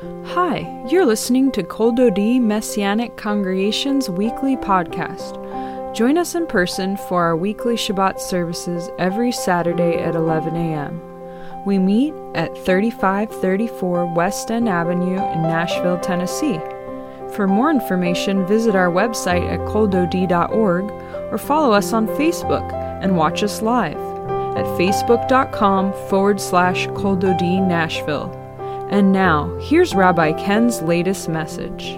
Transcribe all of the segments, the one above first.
Hi, you're listening to Kol Dodi Messianic Congregation's weekly podcast. Join us in person for our weekly Shabbat services every Saturday at 11 a.m. We meet at 3534 West End Avenue in Nashville, Tennessee. For more information, visit our website at koldod.org or follow us on Facebook and watch us live at facebook.com forward slash koldod Nashville. And now, here's Rabbi Ken's latest message.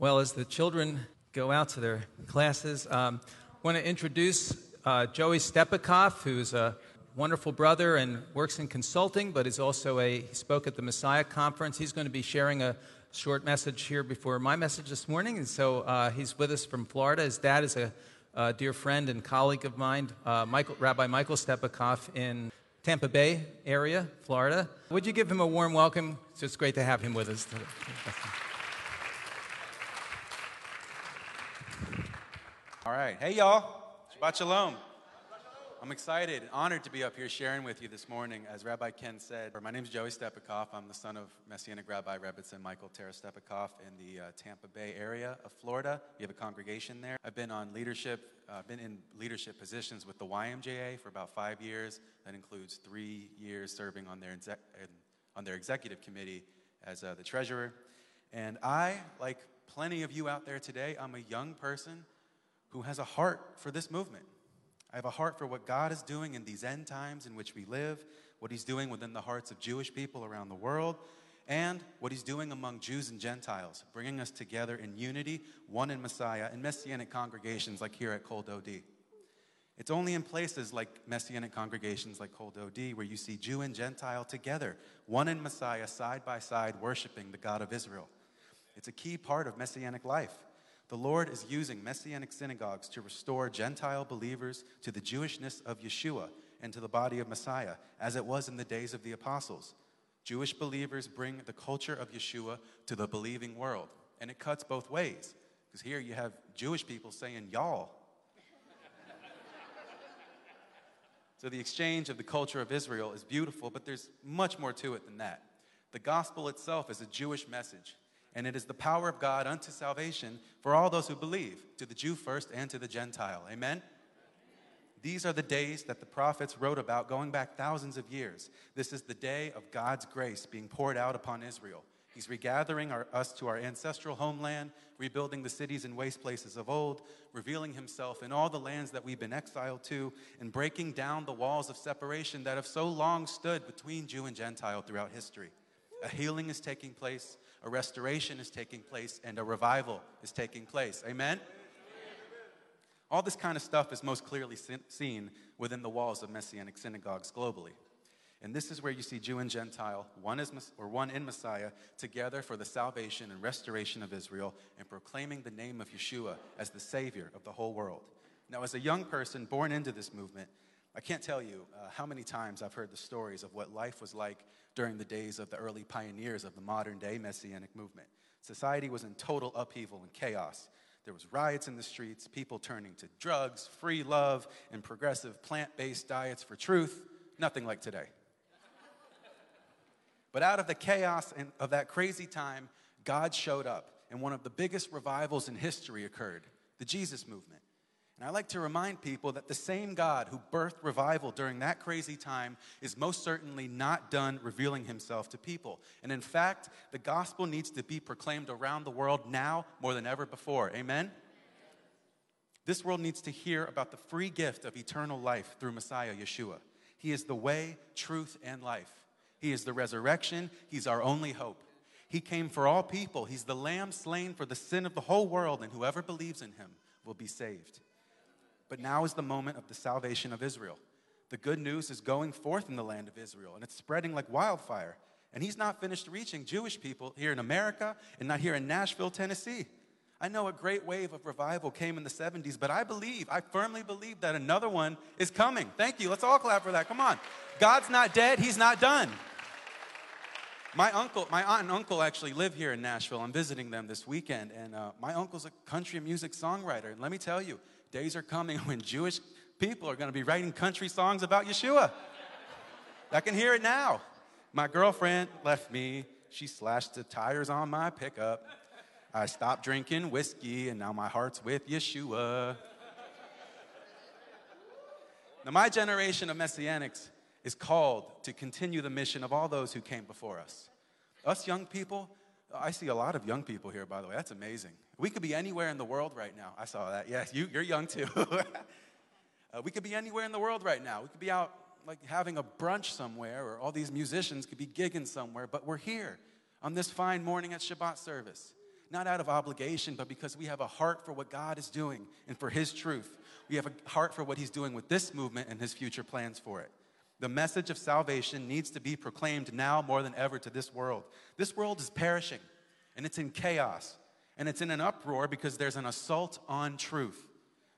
Well, as the children go out to their classes, um, I want to introduce uh, Joey Stepikoff, who's a wonderful brother and works in consulting, but is also a he spoke at the Messiah conference. He's going to be sharing a short message here before my message this morning, and so uh, he's with us from Florida. His dad is a, a dear friend and colleague of mine, uh, Michael, Rabbi Michael Stepikoff in Tampa Bay area, Florida. Would you give him a warm welcome? It's just great to have him with us today. All right. Hey, y'all. Shabbat Shalom. I'm excited, honored to be up here sharing with you this morning. As Rabbi Ken said, my name is Joey Stepikoff. I'm the son of Messianic Rabbi Rebbetzin Michael Tara in the uh, Tampa Bay area of Florida. We have a congregation there. I've been on leadership, uh, been in leadership positions with the YMJA for about five years. That includes three years serving on their, exec- on their executive committee as uh, the treasurer. And I, like plenty of you out there today, I'm a young person who has a heart for this movement. I have a heart for what God is doing in these end times in which we live, what He's doing within the hearts of Jewish people around the world, and what He's doing among Jews and Gentiles, bringing us together in unity, one in Messiah, in messianic congregations like here at Kol Dodi. It's only in places like messianic congregations like Kol Dodi where you see Jew and Gentile together, one in Messiah, side by side, worshiping the God of Israel. It's a key part of messianic life. The Lord is using messianic synagogues to restore Gentile believers to the Jewishness of Yeshua and to the body of Messiah, as it was in the days of the apostles. Jewish believers bring the culture of Yeshua to the believing world. And it cuts both ways, because here you have Jewish people saying, y'all. so the exchange of the culture of Israel is beautiful, but there's much more to it than that. The gospel itself is a Jewish message and it is the power of God unto salvation for all those who believe, to the Jew first and to the Gentile. Amen? These are the days that the prophets wrote about going back thousands of years. This is the day of God's grace being poured out upon Israel. He's regathering our, us to our ancestral homeland, rebuilding the cities and waste places of old, revealing himself in all the lands that we've been exiled to, and breaking down the walls of separation that have so long stood between Jew and Gentile throughout history. A healing is taking place, a restoration is taking place, and a revival is taking place. Amen? All this kind of stuff is most clearly seen within the walls of messianic synagogues globally. And this is where you see Jew and Gentile, one, is, or one in Messiah, together for the salvation and restoration of Israel and proclaiming the name of Yeshua as the Savior of the whole world. Now, as a young person born into this movement, I can't tell you uh, how many times I've heard the stories of what life was like during the days of the early pioneers of the modern day messianic movement. Society was in total upheaval and chaos. There was riots in the streets, people turning to drugs, free love, and progressive plant-based diets for truth. Nothing like today. but out of the chaos and of that crazy time, God showed up, and one of the biggest revivals in history occurred, the Jesus movement. And I like to remind people that the same God who birthed revival during that crazy time is most certainly not done revealing himself to people. And in fact, the gospel needs to be proclaimed around the world now more than ever before. Amen? This world needs to hear about the free gift of eternal life through Messiah Yeshua. He is the way, truth, and life. He is the resurrection, He's our only hope. He came for all people. He's the lamb slain for the sin of the whole world, and whoever believes in Him will be saved. But now is the moment of the salvation of Israel. The good news is going forth in the land of Israel, and it's spreading like wildfire. And he's not finished reaching Jewish people here in America and not here in Nashville, Tennessee. I know a great wave of revival came in the 70s, but I believe, I firmly believe that another one is coming. Thank you. Let's all clap for that. Come on. God's not dead, He's not done. My uncle, my aunt and uncle actually live here in Nashville. I'm visiting them this weekend, and uh, my uncle's a country music songwriter. And let me tell you, days are coming when Jewish people are going to be writing country songs about Yeshua. I can hear it now. My girlfriend left me. She slashed the tires on my pickup. I stopped drinking whiskey, and now my heart's with Yeshua. now, my generation of messianics is called to continue the mission of all those who came before us. Us young people, I see a lot of young people here, by the way. That's amazing. We could be anywhere in the world right now. I saw that. Yes, you, you're young too. uh, we could be anywhere in the world right now. We could be out like having a brunch somewhere, or all these musicians could be gigging somewhere, but we're here on this fine morning at Shabbat service. Not out of obligation, but because we have a heart for what God is doing and for His truth. We have a heart for what He's doing with this movement and His future plans for it. The message of salvation needs to be proclaimed now more than ever to this world. This world is perishing and it's in chaos and it's in an uproar because there's an assault on truth.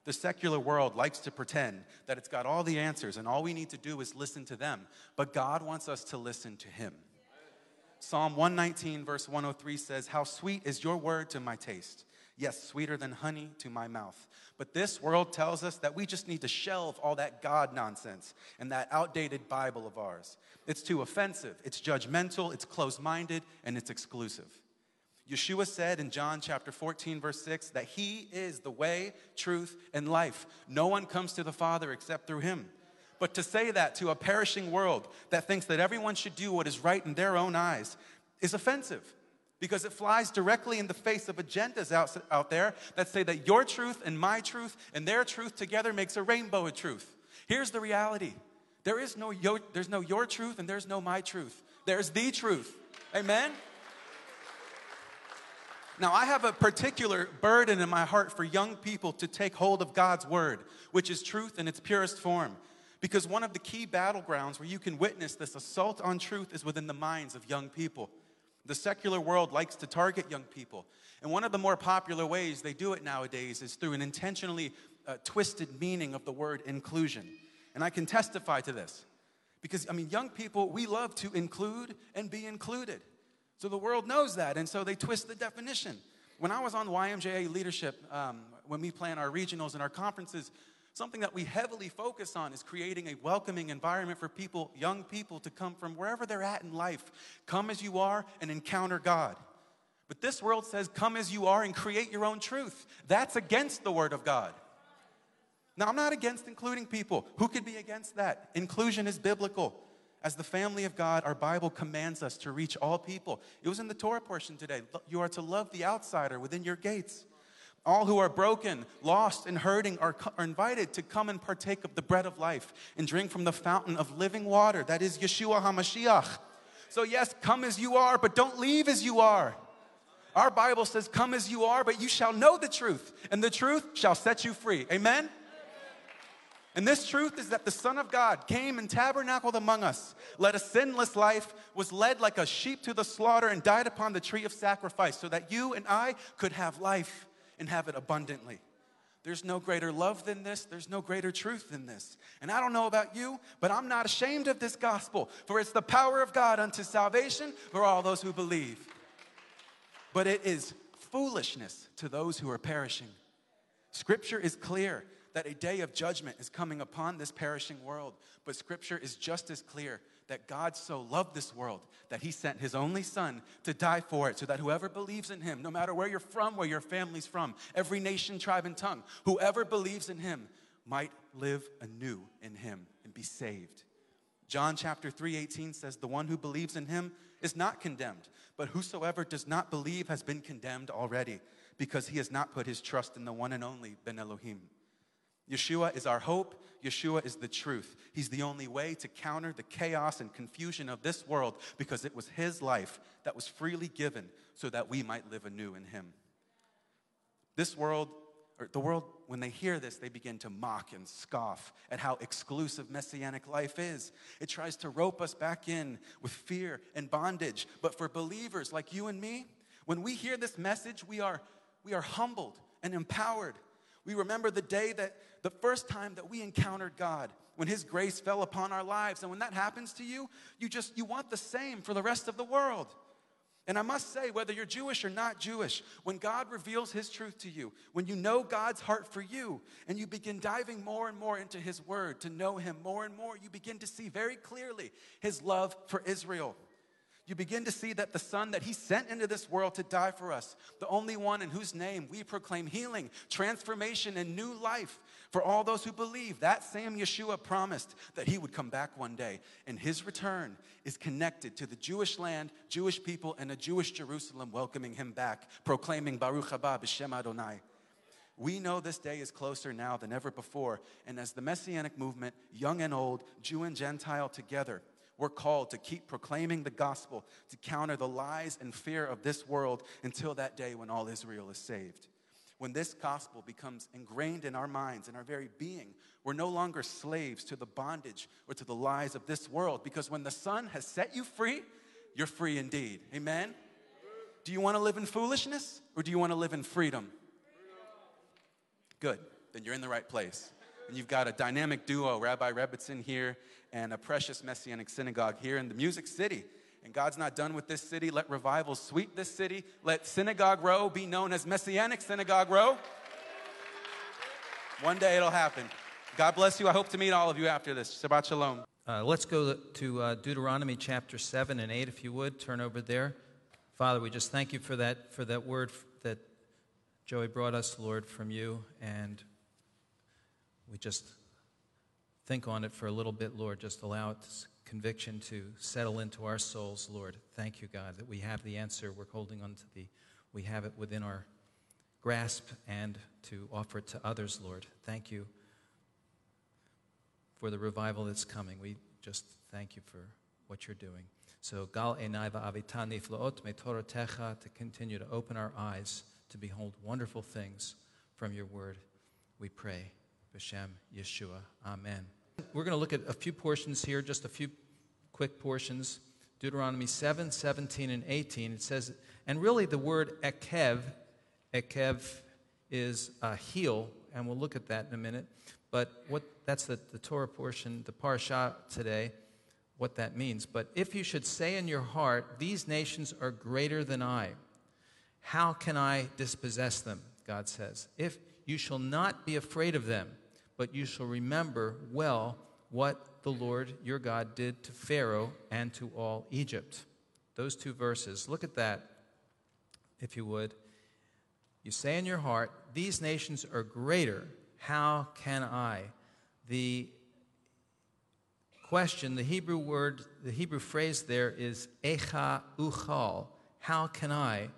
The secular world likes to pretend that it's got all the answers and all we need to do is listen to them. But God wants us to listen to Him. Psalm 119, verse 103 says, How sweet is your word to my taste. Yes, sweeter than honey to my mouth. But this world tells us that we just need to shelve all that God nonsense and that outdated Bible of ours. It's too offensive, it's judgmental, it's closed minded, and it's exclusive. Yeshua said in John chapter 14, verse 6, that He is the way, truth, and life. No one comes to the Father except through Him. But to say that to a perishing world that thinks that everyone should do what is right in their own eyes is offensive because it flies directly in the face of agendas out, out there that say that your truth and my truth and their truth together makes a rainbow of truth. Here's the reality there is no your, there's no your truth and there's no my truth. There's the truth. Amen? Now, I have a particular burden in my heart for young people to take hold of God's word, which is truth in its purest form. Because one of the key battlegrounds where you can witness this assault on truth is within the minds of young people. The secular world likes to target young people. And one of the more popular ways they do it nowadays is through an intentionally uh, twisted meaning of the word inclusion. And I can testify to this. Because, I mean, young people, we love to include and be included. So the world knows that, and so they twist the definition. When I was on YMJA leadership, um, when we plan our regionals and our conferences, Something that we heavily focus on is creating a welcoming environment for people, young people, to come from wherever they're at in life. Come as you are and encounter God. But this world says, come as you are and create your own truth. That's against the Word of God. Now, I'm not against including people. Who could be against that? Inclusion is biblical. As the family of God, our Bible commands us to reach all people. It was in the Torah portion today. You are to love the outsider within your gates. All who are broken, lost, and hurting are, are, invited to come and partake of the bread of life and drink from the fountain of living water. That is Yeshua HaMashiach. So, yes, come as you are, but don't leave as you are. Our Bible says, Come as you are, but you shall know the truth, and the truth shall set you free. Amen? And this truth is that the Son of God came and tabernacled among us, led a sinless life, was led like a sheep to the slaughter, and died upon the tree of sacrifice so that you and I could have life and have it abundantly. There's no greater love than this. There's no greater truth than this. And I don't know about you, but I'm not ashamed of this gospel, for it's the power of God unto salvation for all those who believe. But it is foolishness to those who are perishing. Scripture is clear that a day of judgment is coming upon this perishing world, but Scripture is just as clear that God so loved this world that he sent his only son to die for it so that whoever believes in him, no matter where you're from, where your family's from, every nation, tribe, and tongue, whoever believes in him might live anew in him and be saved. John chapter 3 18 says, The one who believes in him is not condemned, but whosoever does not believe has been condemned already, because he has not put his trust in the one and only Ben Elohim. Yeshua is our hope. Yeshua is the truth. He's the only way to counter the chaos and confusion of this world because it was His life that was freely given so that we might live anew in Him. This world, or the world, when they hear this, they begin to mock and scoff at how exclusive messianic life is. It tries to rope us back in with fear and bondage. But for believers like you and me, when we hear this message, we are we are humbled and empowered. We remember the day that the first time that we encountered God, when his grace fell upon our lives. And when that happens to you, you just you want the same for the rest of the world. And I must say, whether you're Jewish or not Jewish, when God reveals His truth to you, when you know God's heart for you, and you begin diving more and more into His Word to know Him more and more, you begin to see very clearly His love for Israel you begin to see that the Son that He sent into this world to die for us, the only one in whose name we proclaim healing, transformation, and new life for all those who believe, that same Yeshua promised that He would come back one day. And His return is connected to the Jewish land, Jewish people, and a Jewish Jerusalem welcoming Him back, proclaiming Baruch haba b'shem Adonai. We know this day is closer now than ever before. And as the Messianic movement, young and old, Jew and Gentile together, we're called to keep proclaiming the gospel, to counter the lies and fear of this world until that day when all Israel is saved. When this gospel becomes ingrained in our minds and our very being, we're no longer slaves to the bondage or to the lies of this world because when the Son has set you free, you're free indeed. Amen? Do you want to live in foolishness or do you want to live in freedom? Good. Then you're in the right place. You've got a dynamic duo, Rabbi Rebbetzin here and a precious Messianic synagogue here in the Music City. And God's not done with this city. Let revival sweep this city. Let Synagogue Row be known as Messianic Synagogue Row. One day it'll happen. God bless you. I hope to meet all of you after this. Shabbat Shalom. Uh, let's go to uh, Deuteronomy chapter 7 and 8, if you would. Turn over there. Father, we just thank you for that, for that word that Joey brought us, Lord, from you. And we just think on it for a little bit, Lord. Just allow its conviction to settle into our souls, Lord. Thank you, God, that we have the answer. We're holding on to the, we have it within our grasp and to offer it to others, Lord. Thank you for the revival that's coming. We just thank you for what you're doing. So, gal enaiva avitani flaot me techa to continue to open our eyes to behold wonderful things from your word. We pray. B'Shem Yeshua. Amen. We're going to look at a few portions here, just a few quick portions. Deuteronomy 7, 17, and 18. It says, and really the word ekev, ekev is a heel, and we'll look at that in a minute. But what that's the, the Torah portion, the parsha today, what that means. But if you should say in your heart, These nations are greater than I, how can I dispossess them? God says. If you shall not be afraid of them, but you shall remember well what the Lord your God did to Pharaoh and to all Egypt. Those two verses. Look at that, if you would. You say in your heart, These nations are greater. How can I? The question, the Hebrew word, the Hebrew phrase there is Echa Uchal. How can I?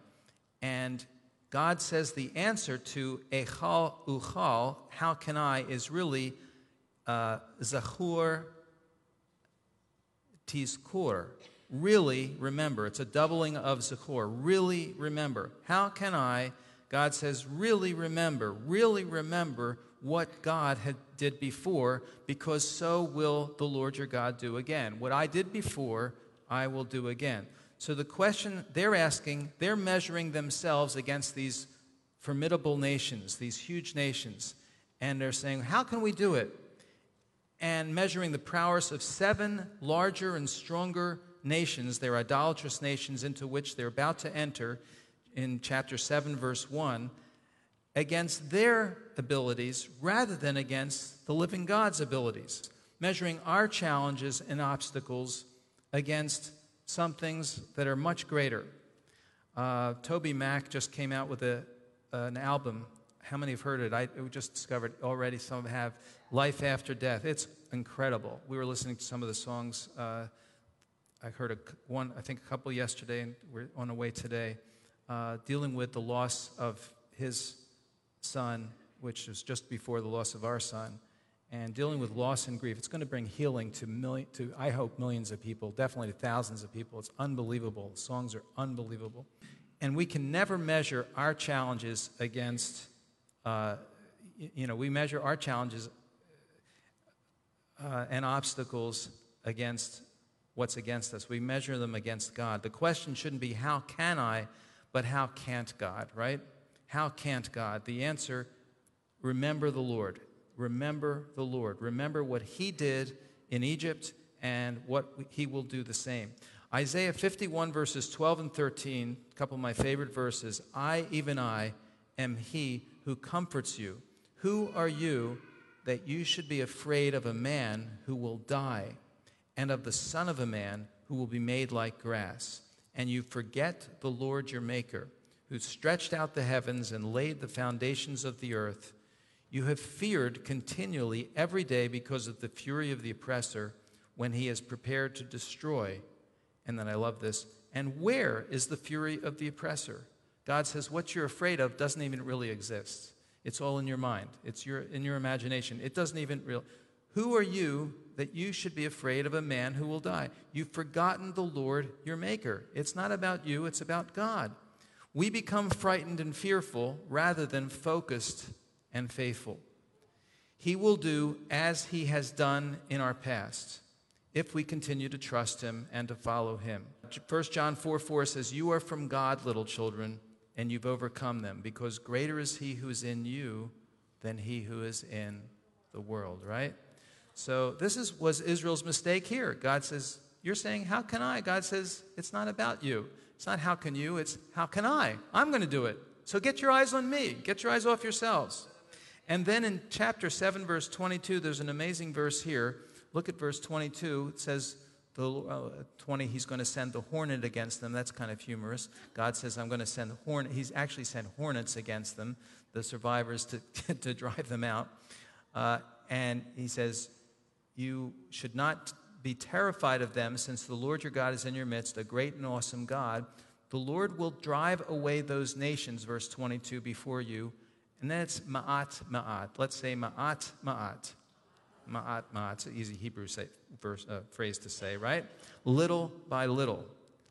And God says the answer to Echal Uchal, how can I, is really uh, Zachur Tizkur. Really remember. It's a doubling of Zachur. Really remember. How can I, God says, really remember, really remember what God had did before, because so will the Lord your God do again. What I did before, I will do again. So the question they're asking, they're measuring themselves against these formidable nations, these huge nations. And they're saying, How can we do it? And measuring the prowess of seven larger and stronger nations, their idolatrous nations into which they're about to enter in chapter 7, verse 1, against their abilities rather than against the living God's abilities. Measuring our challenges and obstacles against some things that are much greater. Uh, TobyMac just came out with a, an album. How many have heard it? I just discovered already some have Life After Death. It's incredible. We were listening to some of the songs. Uh, I heard a, one, I think a couple yesterday, and we're on the way today, uh, dealing with the loss of his son, which was just before the loss of our son and dealing with loss and grief. It's going to bring healing to, million, to I hope, millions of people, definitely to thousands of people. It's unbelievable. The songs are unbelievable. And we can never measure our challenges against, uh, you know, we measure our challenges uh, and obstacles against what's against us. We measure them against God. The question shouldn't be, how can I, but how can't God, right? How can't God? The answer remember the Lord. Remember the Lord. Remember what He did in Egypt and what He will do the same. Isaiah 51, verses 12 and 13, a couple of my favorite verses. I, even I, am He who comforts you. Who are you that you should be afraid of a man who will die, and of the Son of a man who will be made like grass? And you forget the Lord your Maker who stretched out the heavens and laid the foundations of the earth. You have feared continually every day because of the fury of the oppressor when he is prepared to destroy. And then I love this. And where is the fury of the oppressor? God says, What you're afraid of doesn't even really exist. It's all in your mind, it's your, in your imagination. It doesn't even real. Who are you that you should be afraid of a man who will die? You've forgotten the Lord your Maker. It's not about you, it's about God we become frightened and fearful rather than focused and faithful. He will do as he has done in our past if we continue to trust him and to follow him. 1 John 4 4 says, You are from God, little children, and you've overcome them, because greater is he who is in you than he who is in the world, right? So this is, was Israel's mistake here. God says, You're saying, How can I? God says, It's not about you. It's not how can you, it's how can I? I'm going to do it. So get your eyes on me, get your eyes off yourselves. And then in chapter 7, verse 22, there's an amazing verse here. Look at verse 22. It says, the, uh, 20, he's going to send the hornet against them. That's kind of humorous. God says, I'm going to send the hornet. He's actually sent hornets against them, the survivors, to, to drive them out. Uh, and he says, You should not be terrified of them, since the Lord your God is in your midst, a great and awesome God. The Lord will drive away those nations, verse 22, before you. And then it's ma'at, ma'at. Let's say ma'at, ma'at. Ma'at, ma'at. It's an easy Hebrew say, verse, uh, phrase to say, right? Little by little.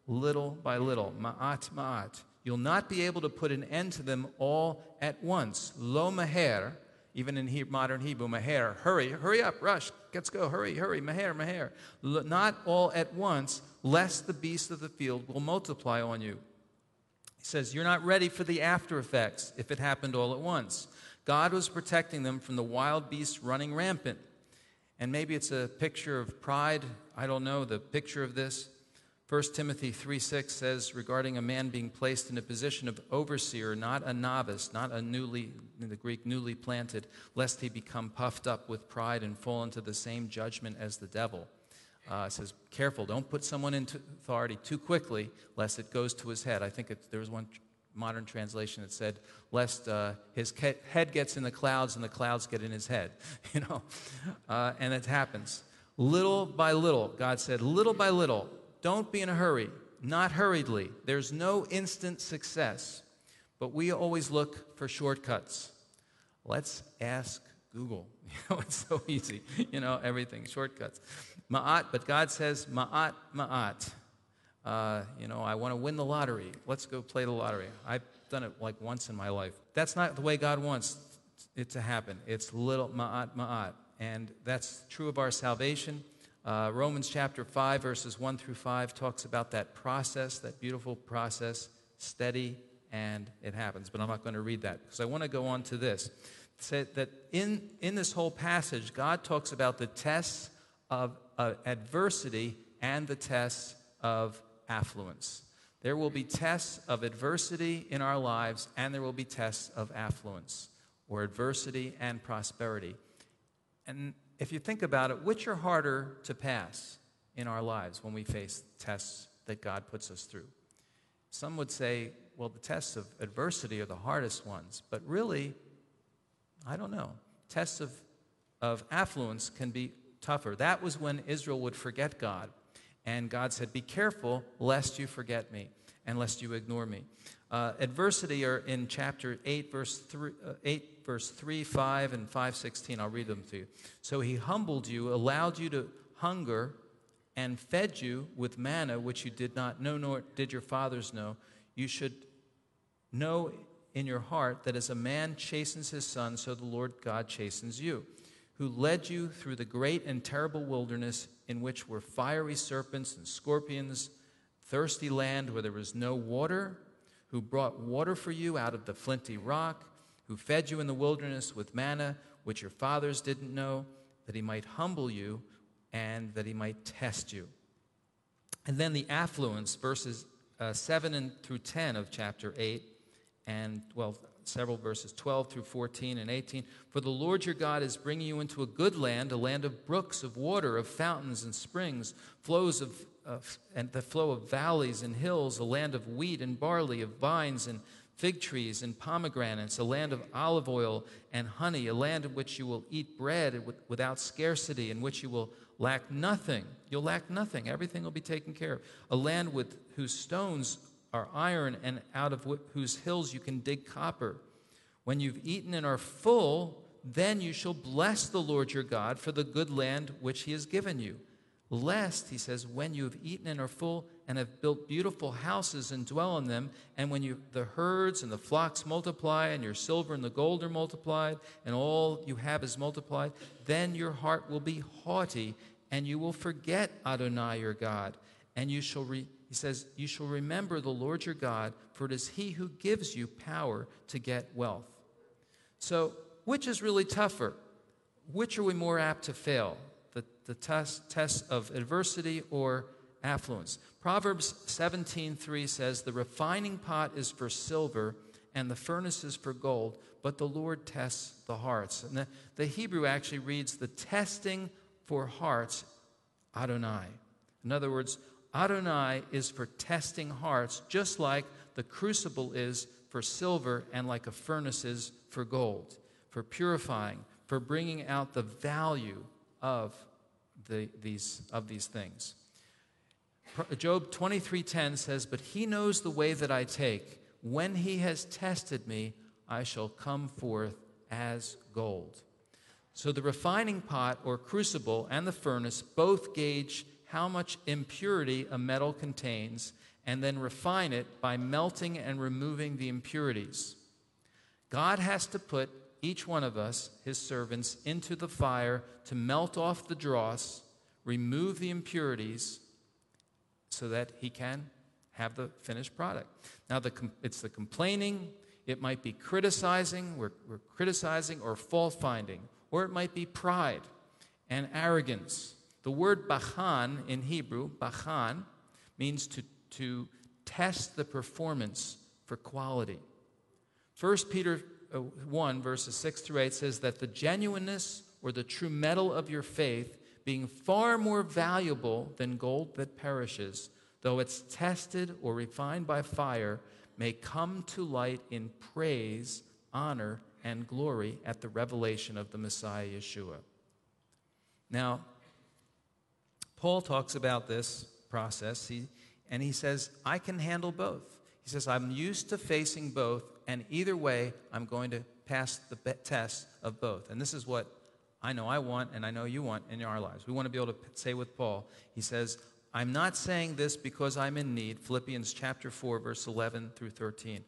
Little by little. Ma'at, ma'at. You'll not be able to put an end to them all at once. Lo maher even in modern Hebrew, maher, hurry, hurry up, rush, let's go, hurry, hurry, maher, maher. L- not all at once, lest the beasts of the field will multiply on you. He says, You're not ready for the after effects if it happened all at once. God was protecting them from the wild beasts running rampant. And maybe it's a picture of pride. I don't know the picture of this. 1 Timothy 3 6 says regarding a man being placed in a position of overseer, not a novice, not a newly, in the Greek, newly planted, lest he become puffed up with pride and fall into the same judgment as the devil. Uh, it says, careful, don't put someone into authority too quickly, lest it goes to his head. I think it, there was one modern translation that said, lest uh, his head gets in the clouds and the clouds get in his head. You know, uh, and it happens. Little by little, God said, little by little, don't be in a hurry, not hurriedly. There's no instant success, but we always look for shortcuts. Let's ask Google. You know, it's so easy. You know, everything, shortcuts. Ma'at, but God says, Ma'at, Ma'at. Uh, you know, I want to win the lottery. Let's go play the lottery. I've done it like once in my life. That's not the way God wants it to happen. It's little Ma'at, Ma'at. And that's true of our salvation. Uh, Romans chapter 5, verses 1 through 5, talks about that process, that beautiful process, steady, and it happens. But I'm not going to read that because I want to go on to this. Say that in, in this whole passage, God talks about the tests of uh, adversity and the tests of affluence. There will be tests of adversity in our lives, and there will be tests of affluence, or adversity and prosperity. And if you think about it, which are harder to pass in our lives when we face tests that God puts us through? Some would say, well, the tests of adversity are the hardest ones, but really, I don't know. Tests of, of affluence can be tougher. That was when Israel would forget God. And God said, Be careful lest you forget me and lest you ignore me. Uh, adversity are in chapter 8, verse 3, uh, 8, verse 3, 5, and 516. I'll read them to you. So he humbled you, allowed you to hunger, and fed you with manna, which you did not know, nor did your fathers know. You should know in your heart that as a man chastens his son, so the Lord God chastens you, who led you through the great and terrible wilderness in which were fiery serpents and scorpions, thirsty land where there was no water who brought water for you out of the flinty rock, who fed you in the wilderness with manna, which your fathers didn't know, that he might humble you and that he might test you. And then the affluence, verses uh, 7 and through 10 of chapter 8, and, well, several verses 12 through 14 and 18. For the Lord your God is bringing you into a good land, a land of brooks, of water, of fountains and springs, flows of, of and the flow of valleys and hills, a land of wheat and barley, of vines and fig trees and pomegranates, a land of olive oil and honey, a land in which you will eat bread without scarcity, in which you will lack nothing. You'll lack nothing. Everything will be taken care of. A land with whose stones are iron and out of whose hills you can dig copper. When you've eaten and are full, then you shall bless the Lord your God for the good land which he has given you. Lest, he says, when you have eaten and are full and have built beautiful houses and dwell in them, and when you, the herds and the flocks multiply, and your silver and the gold are multiplied, and all you have is multiplied, then your heart will be haughty, and you will forget Adonai your God, and you shall re- he says, You shall remember the Lord your God, for it is he who gives you power to get wealth. So, which is really tougher? Which are we more apt to fail? The, the test, test of adversity or affluence? Proverbs 17:3 says, The refining pot is for silver, and the furnace is for gold, but the Lord tests the hearts. And the, the Hebrew actually reads, The testing for hearts, Adonai. In other words, Adonai is for testing hearts, just like the crucible is for silver and like a furnace is for gold, for purifying, for bringing out the value of, the, these, of these things. Job 23:10 says, "But he knows the way that I take. When he has tested me, I shall come forth as gold." So the refining pot or crucible and the furnace both gauge how much impurity a metal contains and then refine it by melting and removing the impurities. God has to put each one of us, his servants, into the fire to melt off the dross, remove the impurities, so that he can have the finished product. Now, the, it's the complaining, it might be criticizing, we're, we're criticizing or fault finding, or it might be pride and arrogance the word bachan in Hebrew, bachan, means to, to test the performance for quality. 1 Peter uh, 1, verses 6 through 8 says that the genuineness or the true metal of your faith, being far more valuable than gold that perishes, though it's tested or refined by fire, may come to light in praise, honor, and glory at the revelation of the Messiah Yeshua. Now, Paul talks about this process, he, and he says, I can handle both. He says, I'm used to facing both, and either way, I'm going to pass the test of both. And this is what I know I want, and I know you want in our lives. We want to be able to say with Paul, he says, I'm not saying this because I'm in need. Philippians chapter 4, verse 11 through 13.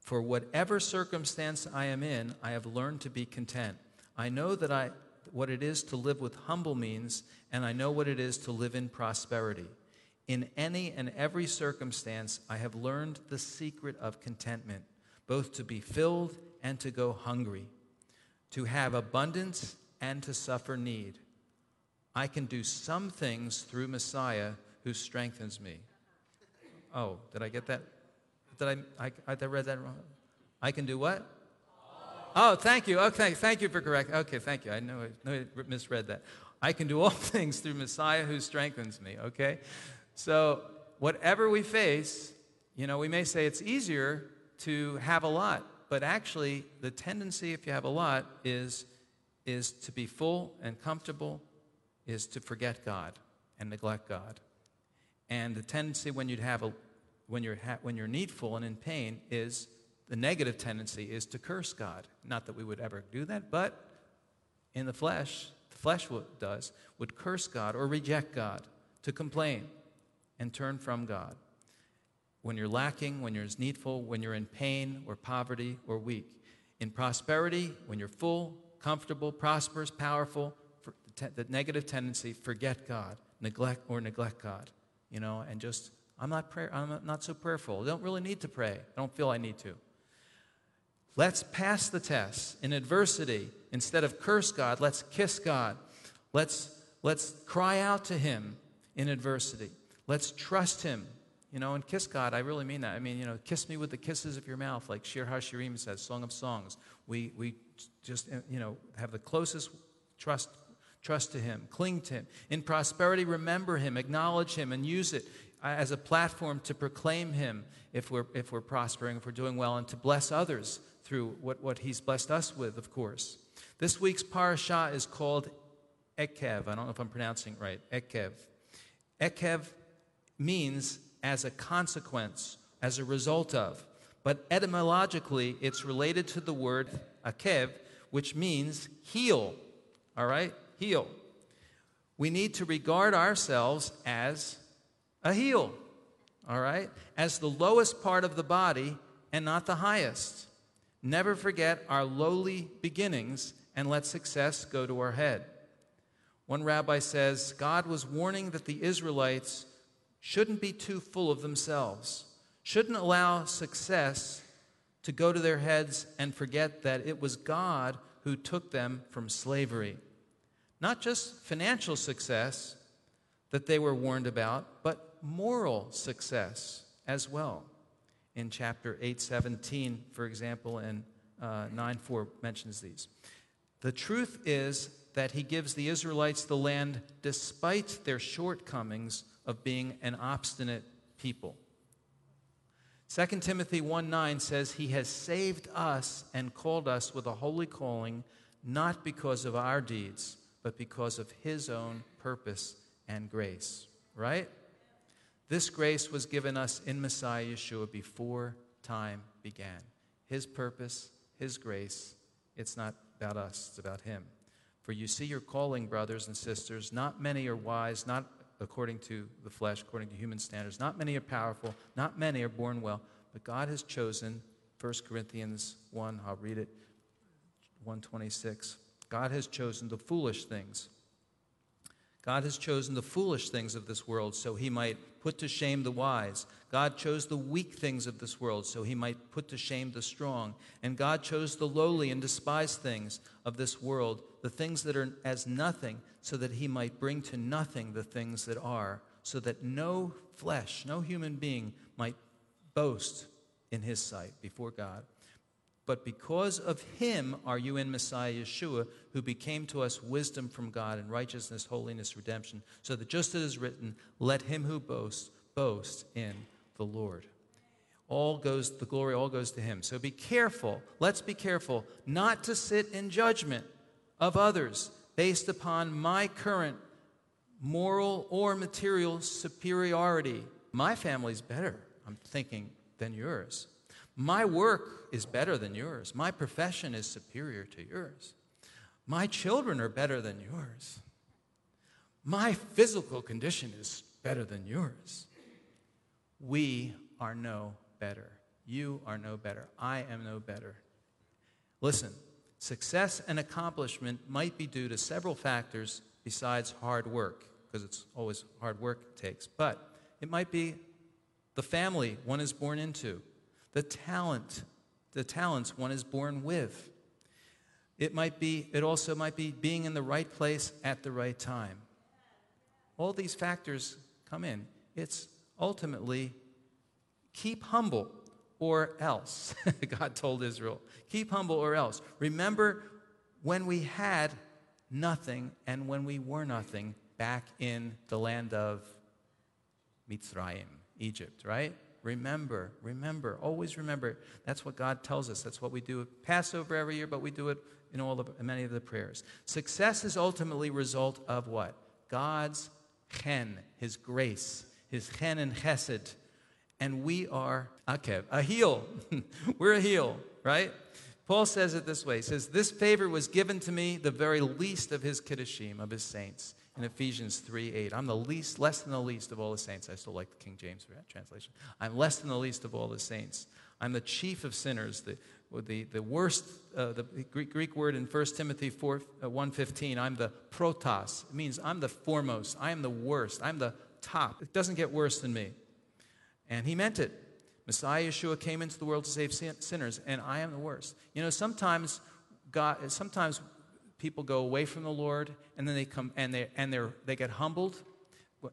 For whatever circumstance I am in, I have learned to be content. I know that I what it is to live with humble means, and I know what it is to live in prosperity. In any and every circumstance, I have learned the secret of contentment, both to be filled and to go hungry, to have abundance and to suffer need. I can do some things through Messiah who strengthens me. Oh, did I get that? Did I, I, I read that wrong? I can do what? Oh, thank you. Okay, thank you for correcting. Okay, thank you. I know I, know I misread that. I can do all things through Messiah who strengthens me, okay? So, whatever we face, you know, we may say it's easier to have a lot, but actually, the tendency, if you have a lot, is, is to be full and comfortable, is to forget God and neglect God. And the tendency when, you'd have a, when, you're ha- when you're needful and in pain is the negative tendency is to curse God. Not that we would ever do that, but in the flesh, the flesh does, would curse God or reject God, to complain and turn from God. When you're lacking, when you're as needful, when you're in pain or poverty or weak. In prosperity, when you're full, comfortable, prosperous, powerful, the negative tendency, forget God, neglect or neglect God, you know, and just I'm not, prayer, I'm not so prayerful. I don't really need to pray. I don't feel I need to. Let's pass the test. In adversity, instead of curse God, let's kiss God. Let's, let's cry out to Him in adversity. Let's trust Him. You know, and kiss God, I really mean that. I mean, you know, kiss me with the kisses of your mouth, like Shir HaShirim says, Song of Songs. We, we just, you know, have the closest trust, trust to Him, cling to Him. In prosperity, remember Him, acknowledge Him, and use it uh, as a platform to proclaim Him if we're, if we're prospering, if we're doing well, and to bless others through what, what He's blessed us with, of course. This week's parashah is called Ekev. I don't know if I'm pronouncing it right. Ekev. Ekev means as a consequence, as a result of. But etymologically, it's related to the word akev, which means heel. All right? Heel. We need to regard ourselves as a heel. All right? As the lowest part of the body and not the highest. Never forget our lowly beginnings and let success go to our head. One rabbi says God was warning that the Israelites shouldn't be too full of themselves, shouldn't allow success to go to their heads and forget that it was God who took them from slavery. Not just financial success that they were warned about, but moral success as well. In chapter 8:17, for example, and uh, 9:4 mentions these. The truth is that he gives the Israelites the land despite their shortcomings of being an obstinate people. 2 Timothy 1 9 says, He has saved us and called us with a holy calling, not because of our deeds, but because of His own purpose and grace. Right? This grace was given us in Messiah Yeshua before time began. His purpose, His grace, it's not about us, it's about Him. For you see your calling, brothers and sisters. Not many are wise, not according to the flesh, according to human standards. Not many are powerful, not many are born well, but God has chosen, 1 Corinthians 1, I'll read it, 126. God has chosen the foolish things. God has chosen the foolish things of this world so he might put to shame the wise. God chose the weak things of this world so he might put to shame the strong. And God chose the lowly and despised things of this world, the things that are as nothing, so that he might bring to nothing the things that are, so that no flesh, no human being might boast in his sight before God. But because of him are you in Messiah Yeshua, who became to us wisdom from God and righteousness, holiness, redemption, so that just as it is written, let him who boasts boast in the Lord. All goes, the glory all goes to him. So be careful, let's be careful not to sit in judgment of others based upon my current moral or material superiority. My family's better, I'm thinking, than yours. My work is better than yours. My profession is superior to yours. My children are better than yours. My physical condition is better than yours. We are no better. You are no better. I am no better. Listen, success and accomplishment might be due to several factors besides hard work, because it's always hard work it takes, but it might be the family one is born into, the talent, the talents one is born with. It might be, it also might be being in the right place at the right time. All these factors come in. It's ultimately keep humble or else. God told Israel, keep humble or else. Remember when we had nothing and when we were nothing back in the land of Mitzrayim, Egypt, right? Remember, remember, always remember. That's what God tells us. That's what we do at Passover every year, but we do it in all of many of the prayers. Success is ultimately result of what? God's chen, His grace, His chen and chesed, and we are akev, a heel. We're a heel, right? Paul says it this way. He says, "This favor was given to me, the very least of his kiddushim, of his saints." In Ephesians 3 8. I'm the least, less than the least of all the saints. I still like the King James translation. I'm less than the least of all the saints. I'm the chief of sinners, the, the, the worst, uh, the Greek, Greek word in 1 Timothy 4, uh, 1.15, I'm the protos. It means I'm the foremost. I am the worst. I'm the top. It doesn't get worse than me. And he meant it. Messiah Yeshua came into the world to save sin- sinners, and I am the worst. You know, sometimes God, sometimes people go away from the Lord, and then they come and they and they they get humbled.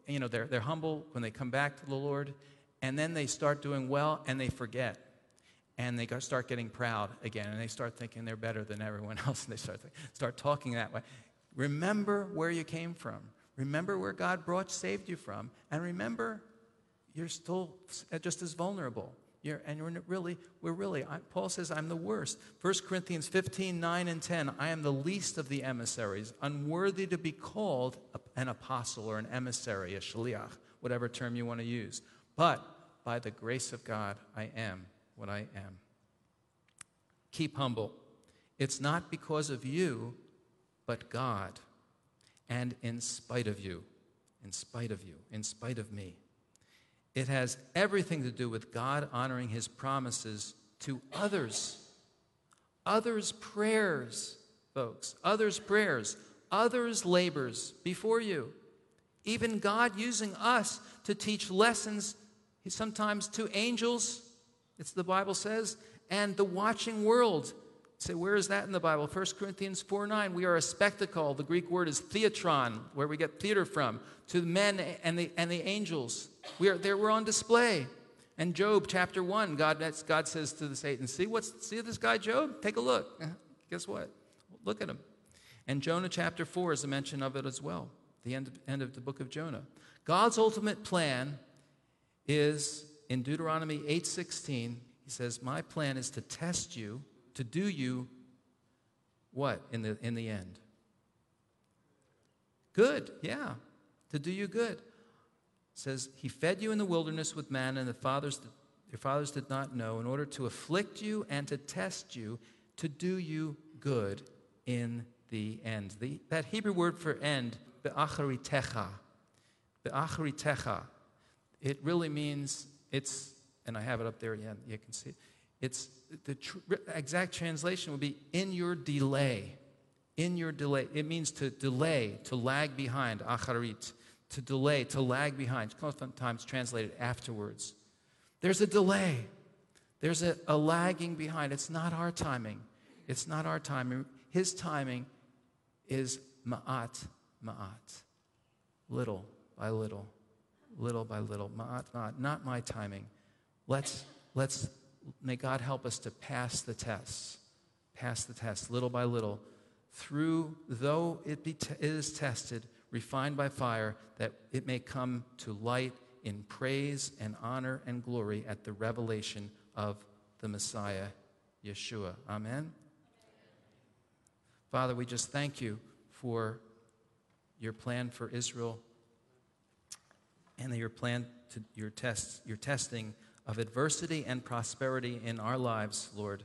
You know, they're they're humble when they come back to the Lord, and then they start doing well, and they forget, and they start getting proud again, and they start thinking they're better than everyone else, and they start start talking that way. Remember where you came from. Remember where God brought saved you from, and remember you're still just as vulnerable. You're, and you're really, we're really, I, Paul says, I'm the worst. 1 Corinthians 15, 9 and 10, I am the least of the emissaries, unworthy to be called an apostle or an emissary, a shaliach, whatever term you want to use. But by the grace of God, I am what I am. Keep humble. It's not because of you, but God. And in spite of you, in spite of you, in spite of me. It has everything to do with God honoring his promises to others. Others' prayers, folks. Others' prayers. Others' labors before you. Even God using us to teach lessons, sometimes to angels, it's the Bible says, and the watching world say, where is that in the Bible? 1 Corinthians 4 9. We are a spectacle. The Greek word is theatron, where we get theater from, to the men and the, and the angels. We are, there, we're on display. And Job chapter 1, God, God says to the Satan, see, what's, see this guy Job? Take a look. Uh-huh. Guess what? Look at him. And Jonah chapter 4 is a mention of it as well, the end of, end of the book of Jonah. God's ultimate plan is in Deuteronomy 8:16. He says, "My plan is to test you to do you what in the, in the end? Good, yeah, to do you good. It says, He fed you in the wilderness with manna, and the fathers, your fathers did not know, in order to afflict you and to test you, to do you good in the end. The, that Hebrew word for end, be'acharitecha, be'acharitecha, it really means it's, and I have it up there, yeah, you can see it. It's the tr- exact translation would be in your delay. In your delay. It means to delay, to lag behind, acharit, to delay, to lag behind. It's sometimes translated afterwards. There's a delay. There's a, a lagging behind. It's not our timing. It's not our timing. His timing is ma'at, ma'at. Little by little, little by little. Ma'at, ma'at. Not my timing. Let's, let's may God help us to pass the tests, pass the tests little by little, through, though it, be t- it is tested, refined by fire, that it may come to light in praise and honor and glory at the revelation of the Messiah, Yeshua. Amen. Father, we just thank you for your plan for Israel and your plan to your tests, your testing of adversity and prosperity in our lives, Lord.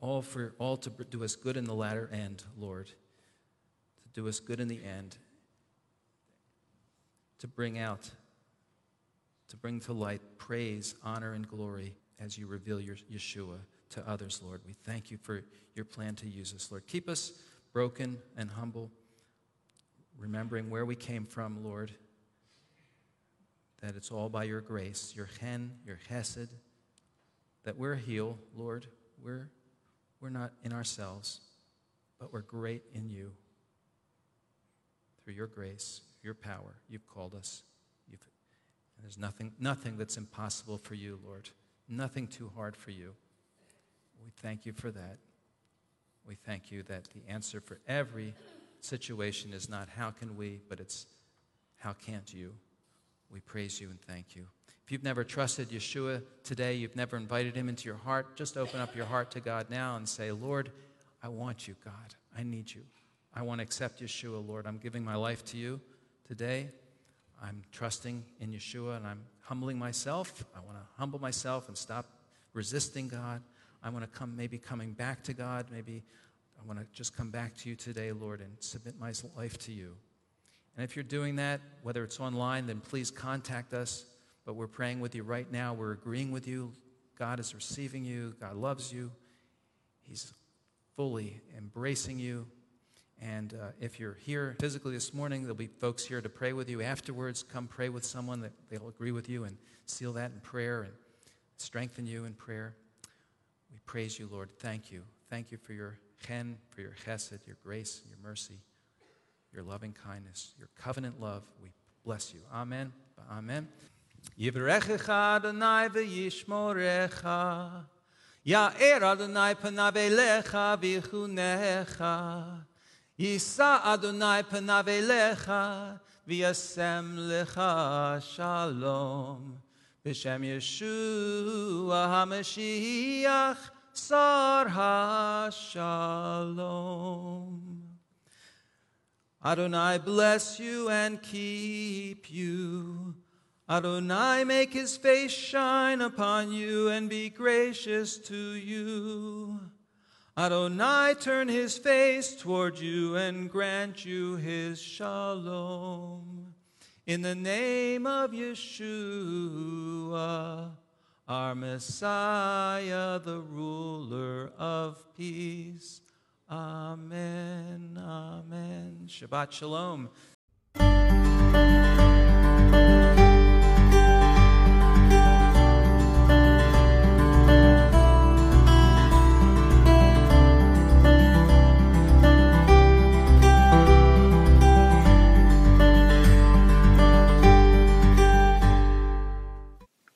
All, for, all to do us good in the latter end, Lord. To do us good in the end. To bring out, to bring to light praise, honor, and glory as you reveal your Yeshua to others, Lord. We thank you for your plan to use us, Lord. Keep us broken and humble, remembering where we came from, Lord that it's all by your grace, your chen, your chesed, that we're healed, Lord. We're, we're not in ourselves, but we're great in you. Through your grace, your power, you've called us. You've, there's nothing, nothing that's impossible for you, Lord. Nothing too hard for you. We thank you for that. We thank you that the answer for every situation is not how can we, but it's how can't you. We praise you and thank you. If you've never trusted Yeshua today, you've never invited him into your heart, just open up your heart to God now and say, Lord, I want you, God. I need you. I want to accept Yeshua, Lord. I'm giving my life to you today. I'm trusting in Yeshua and I'm humbling myself. I want to humble myself and stop resisting God. I want to come, maybe coming back to God. Maybe I want to just come back to you today, Lord, and submit my life to you. And if you're doing that, whether it's online, then please contact us. But we're praying with you right now. We're agreeing with you. God is receiving you. God loves you. He's fully embracing you. And uh, if you're here physically this morning, there'll be folks here to pray with you afterwards. Come pray with someone that they'll agree with you and seal that in prayer and strengthen you in prayer. We praise you, Lord. Thank you. Thank you for your chen, for your chesed, your grace, and your mercy, your loving kindness, your covenant love. We bless you. Amen. Amen. Adonai panav elecha. Yisa Adonai panav elecha lecha shalom. B'shem Yeshua HaMashiach sar. Adonai bless you and keep you. Adonai make his face shine upon you and be gracious to you. Adonai turn his face toward you and grant you his shalom. In the name of Yeshua, our Messiah, the ruler of peace. Amen. Amen. Shabbat Shalom.